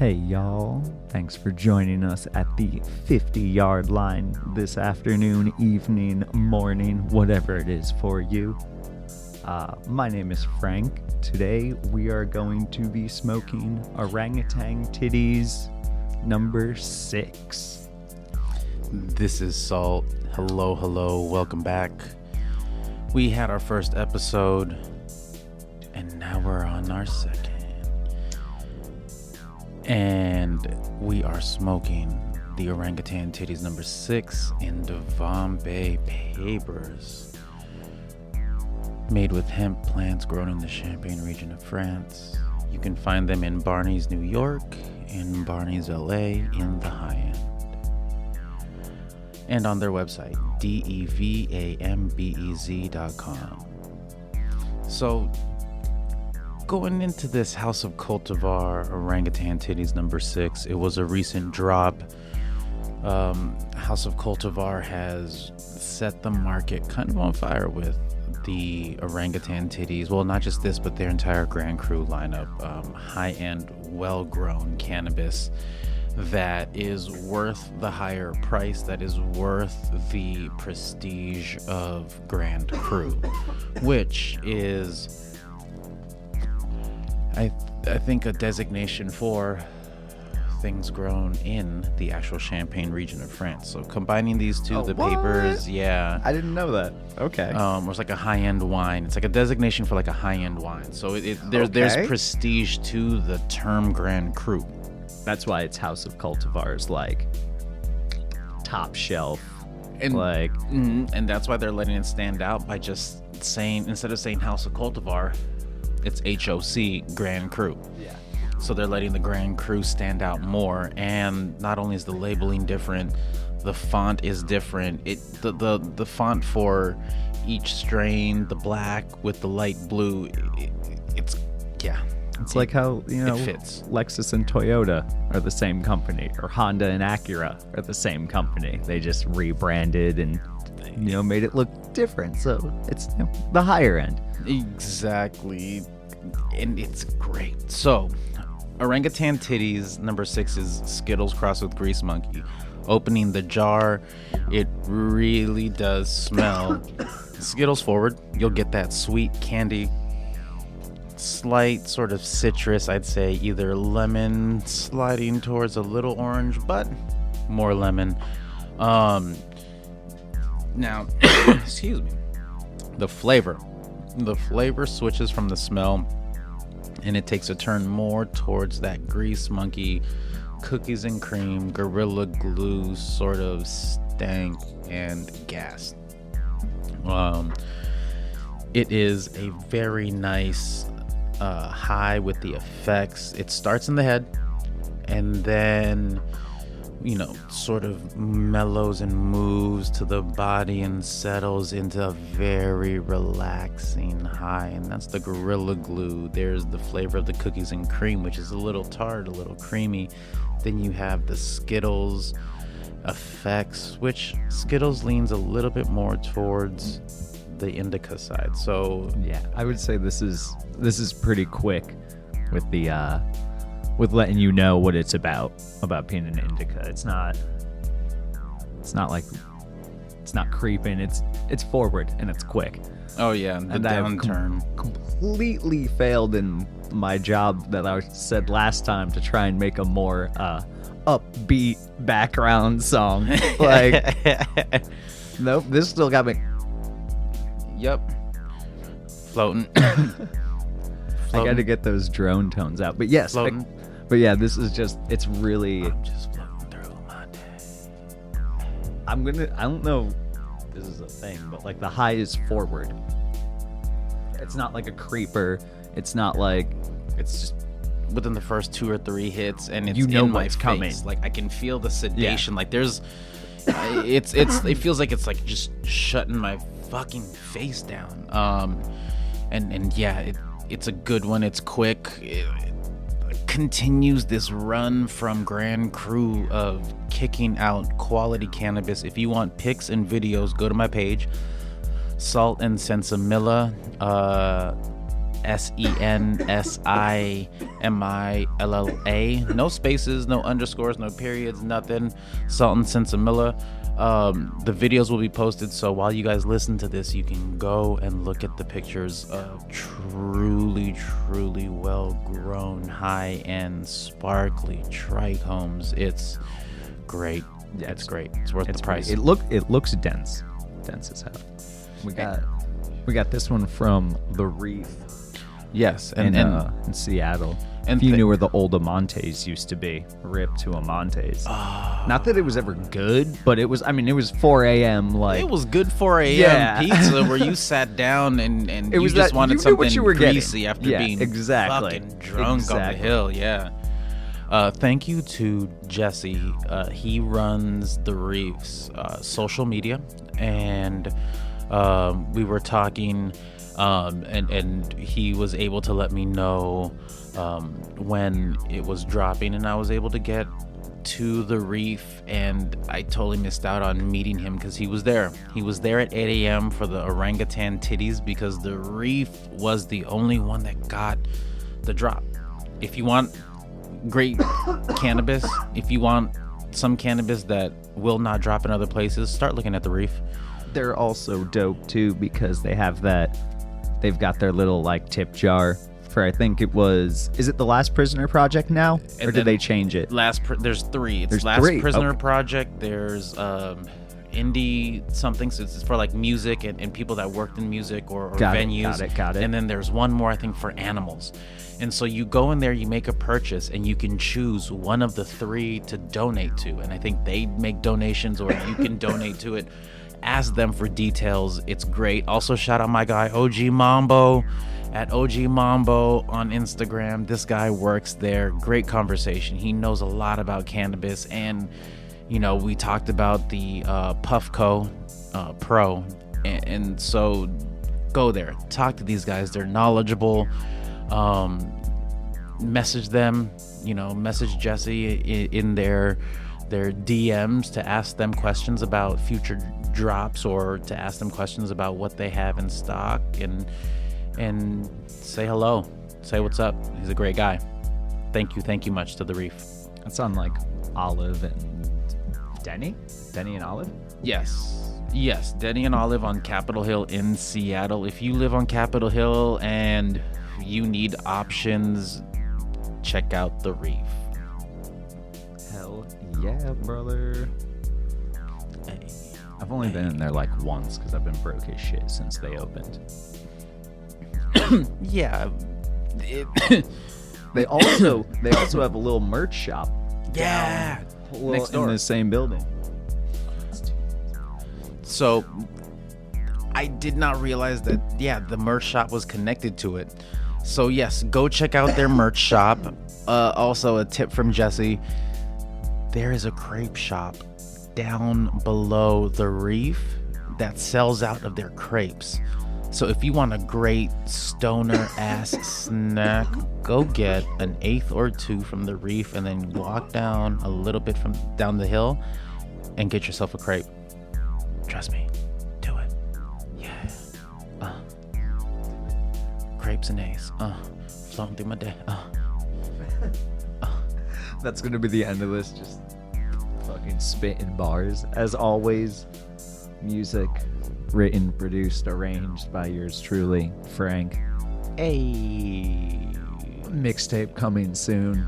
Hey, y'all. Thanks for joining us at the 50 yard line this afternoon, evening, morning, whatever it is for you. Uh, my name is Frank. Today we are going to be smoking Orangutan Titties number six. This is Salt. Hello, hello, welcome back. We had our first episode, and now we're on our second. And we are smoking the orangutan titties number six in DeVambez papers. Made with hemp plants grown in the Champagne region of France. You can find them in Barney's, New York, in Barney's, LA, in the high end. And on their website, devambez.com. So, going into this House of Cultivar Orangutan Titties number six, it was a recent drop. Um, House of Cultivar has set the market kind of on fire with the orangutan titties. Well, not just this, but their entire Grand Cru lineup. Um, high end, well grown cannabis that is worth the higher price, that is worth the prestige of Grand Cru, which is, I, I think, a designation for things grown in the actual Champagne region of France. So combining these two, Oh, the what? papers, yeah. I didn't know that. Okay. Um, it's like a high-end wine. It's like a designation for like a high-end wine. So it, it there's Okay. there's prestige to the term Grand Cru. That's why it's House of Cultivars, like top shelf. And like, Mhm, and that's why they're letting it stand out by just saying instead of saying House of Cultivar, it's HOC Grand Cru. yeah. So they're letting the Grand Cru stand out more. And not only is the labeling different, the font is different. It the the, the font for each strain, the black with the light blue, it, it's yeah. It's like how, you know, fits. Lexus and Toyota are the same company, or Honda and Acura are the same company. They just rebranded and, you know, made it look different. So it's you know, the higher end. Exactly. And it's great. So, Orangutan Titties number six is Skittles crossed with Grease Monkey. Opening the jar, it really does smell. Skittles forward, you'll get that sweet candy, slight sort of citrus, I'd say, either lemon sliding towards a little orange, but more lemon. Um, now, excuse me the flavor. The flavor switches from the smell and it takes a turn more towards that grease monkey, cookies and cream, gorilla glue sort of stank and gas. Um, it is a very nice uh, high with the effects. It starts in the head and then you know, sort of mellows and moves to the body and settles into a very relaxing high. And that's the Gorilla Glue. There's the flavor of the cookies and cream, which is a little tart, a little creamy. Then you have the Skittles effects, which Skittles leans a little bit more towards the indica side. So, Yeah, I would say this is this is pretty quick with the uh with letting you know what it's about about being an indica. It's not it's not like it's not creeping. It's it's forward and it's quick. oh yeah, the And I have com- downturn. completely failed in my job that I said last time to try and make a more uh upbeat background song. like nope, this still got me Yep. Floating. I got to get those drone tones out. But yes, I- but yeah, this is just it's really I'm just floating through my day. I'm gonna. I don't know. if This is a thing, but like the high is forward. It's not like a creeper. It's not like It's just within the first two or three hits, and it's You know in my what's face. coming. Like I can feel the sedation. Like there's, it's it's it feels like it's like just shutting my fucking face down. Um, and and yeah, it, it's a good one. It's quick. It, continues this run from Grand Cru of kicking out quality cannabis. If you want pics and videos, go to my page, Salt and Sensimilla. Uh, S E N S I M I L L A. No spaces, no underscores, no periods, nothing. Salt and Sensimilla. Um, the videos will be posted, so while you guys listen to this, you can go and look at the pictures of truly, truly well grown, high end, sparkly trichomes. It's great. Yeah, it's great. It's worth It's the price. It look it looks dense, dense as hell. We got we got this one from the Reef yes, in, and, and uh, in Seattle. And if you thi- knew where the old Amontes used to be, rip to Amontes. Ah. Not that it was ever good, but it was. I mean, it was 4 a.m. Like it was good 4 a.m. Yeah. pizza where you sat down and, and It you was just that- wanted you something what you were getting. greasy after Yeah, being exactly. fucking drunk on the hill. Yeah. Uh, thank you to Jesse. Uh, he runs the Reefs uh, social media, and um, we were talking, um, and and he was able to let me know um, when it was dropping, and I was able to get to the reef and I totally missed out on meeting him because he was there. He was there at 8 a.m. for the orangutan titties because the reef was the only one that got the drop. If you want great cannabis, if you want some cannabis that will not drop in other places, start looking at the reef. they're also dope too because they have that. They've got their little like tip jar for. I think it was. Is it the Last Prisoner project now, or And did they change it? Last, pr- there's three. It's There's Last three, Prisoner okay. Project. There's um, indie something. So it's for like music and, and people that worked in music or, or Got it, venues. got it, got it. And then there's one more, I think, for animals. And so you go in there, you make a purchase, and you can choose one of the three to donate to. And I think they make donations, or you can donate to it. Ask them for details. It's great. Also, shout out my guy OG Mambo at OG Mambo on Instagram. This guy works there. Great conversation. He knows a lot about cannabis, and you know we talked about the uh, Puffco uh, Pro, and, and so go there, talk to these guys. They're knowledgeable. Um, message them. You know, message Jesse in, in their their DMs to ask them questions about future drops or to ask them questions about what they have in stock and and say hello, say what's up. He's a great guy. Thank you, thank you much to the Reef. It's on like Olive and Denny, Denny and Olive. Yes. Yes, Denny and Olive on Capitol Hill in Seattle. If you live on Capitol Hill and you need options, check out the Reef. Hell yeah, brother. I've only been in there like once because I've been broke as shit since they opened. Yeah. it- They also they also have a little merch shop yeah. well, Next in the same building. So I did not realize that yeah, the merch shop was connected to it. So yes, go check out their merch shop. Uh, also a tip from Jesse. There is a crepe shop down below the reef that sells out of their crepes. So if you want a great stoner ass snack, go get an eighth or two from the reef and then walk down a little bit from down the hill and get yourself a crepe. Trust me. Do it. Yeah. Uh. Crepes and A's. Uh. Flowing through my day. Uh. That's gonna be the end of this. Just fucking spitting bars as always. Music written, produced, arranged by yours truly, Frank. Hey. Mixtape coming soon.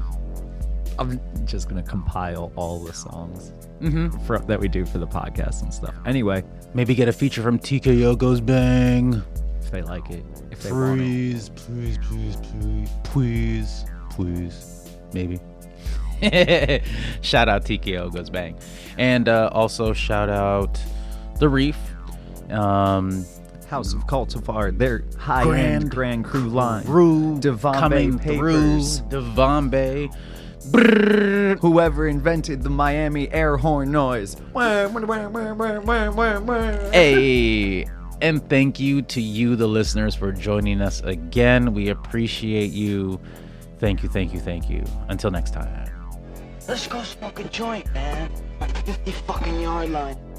I'm just gonna compile all the songs Mm-hmm. for, that we do for the podcast and stuff. Anyway, Maybe get a feature from TKO Goes Bang. if they like it, if they want it. Please, please, please, please, please, please, maybe. shout out TKO Goes Bang, and uh, also shout out the Reef. Um, House of Cultivar, their high Grand end Grand Cru line. Rue Devon coming Bay through Papers. Devon Bay. Brrr. Whoever invented the Miami air horn noise. Hey, and thank you to you, the listeners, for joining us again. We appreciate you. Thank you, thank you, thank you. Until next time. Let's go smoke a joint, man. My 50 fucking yard line.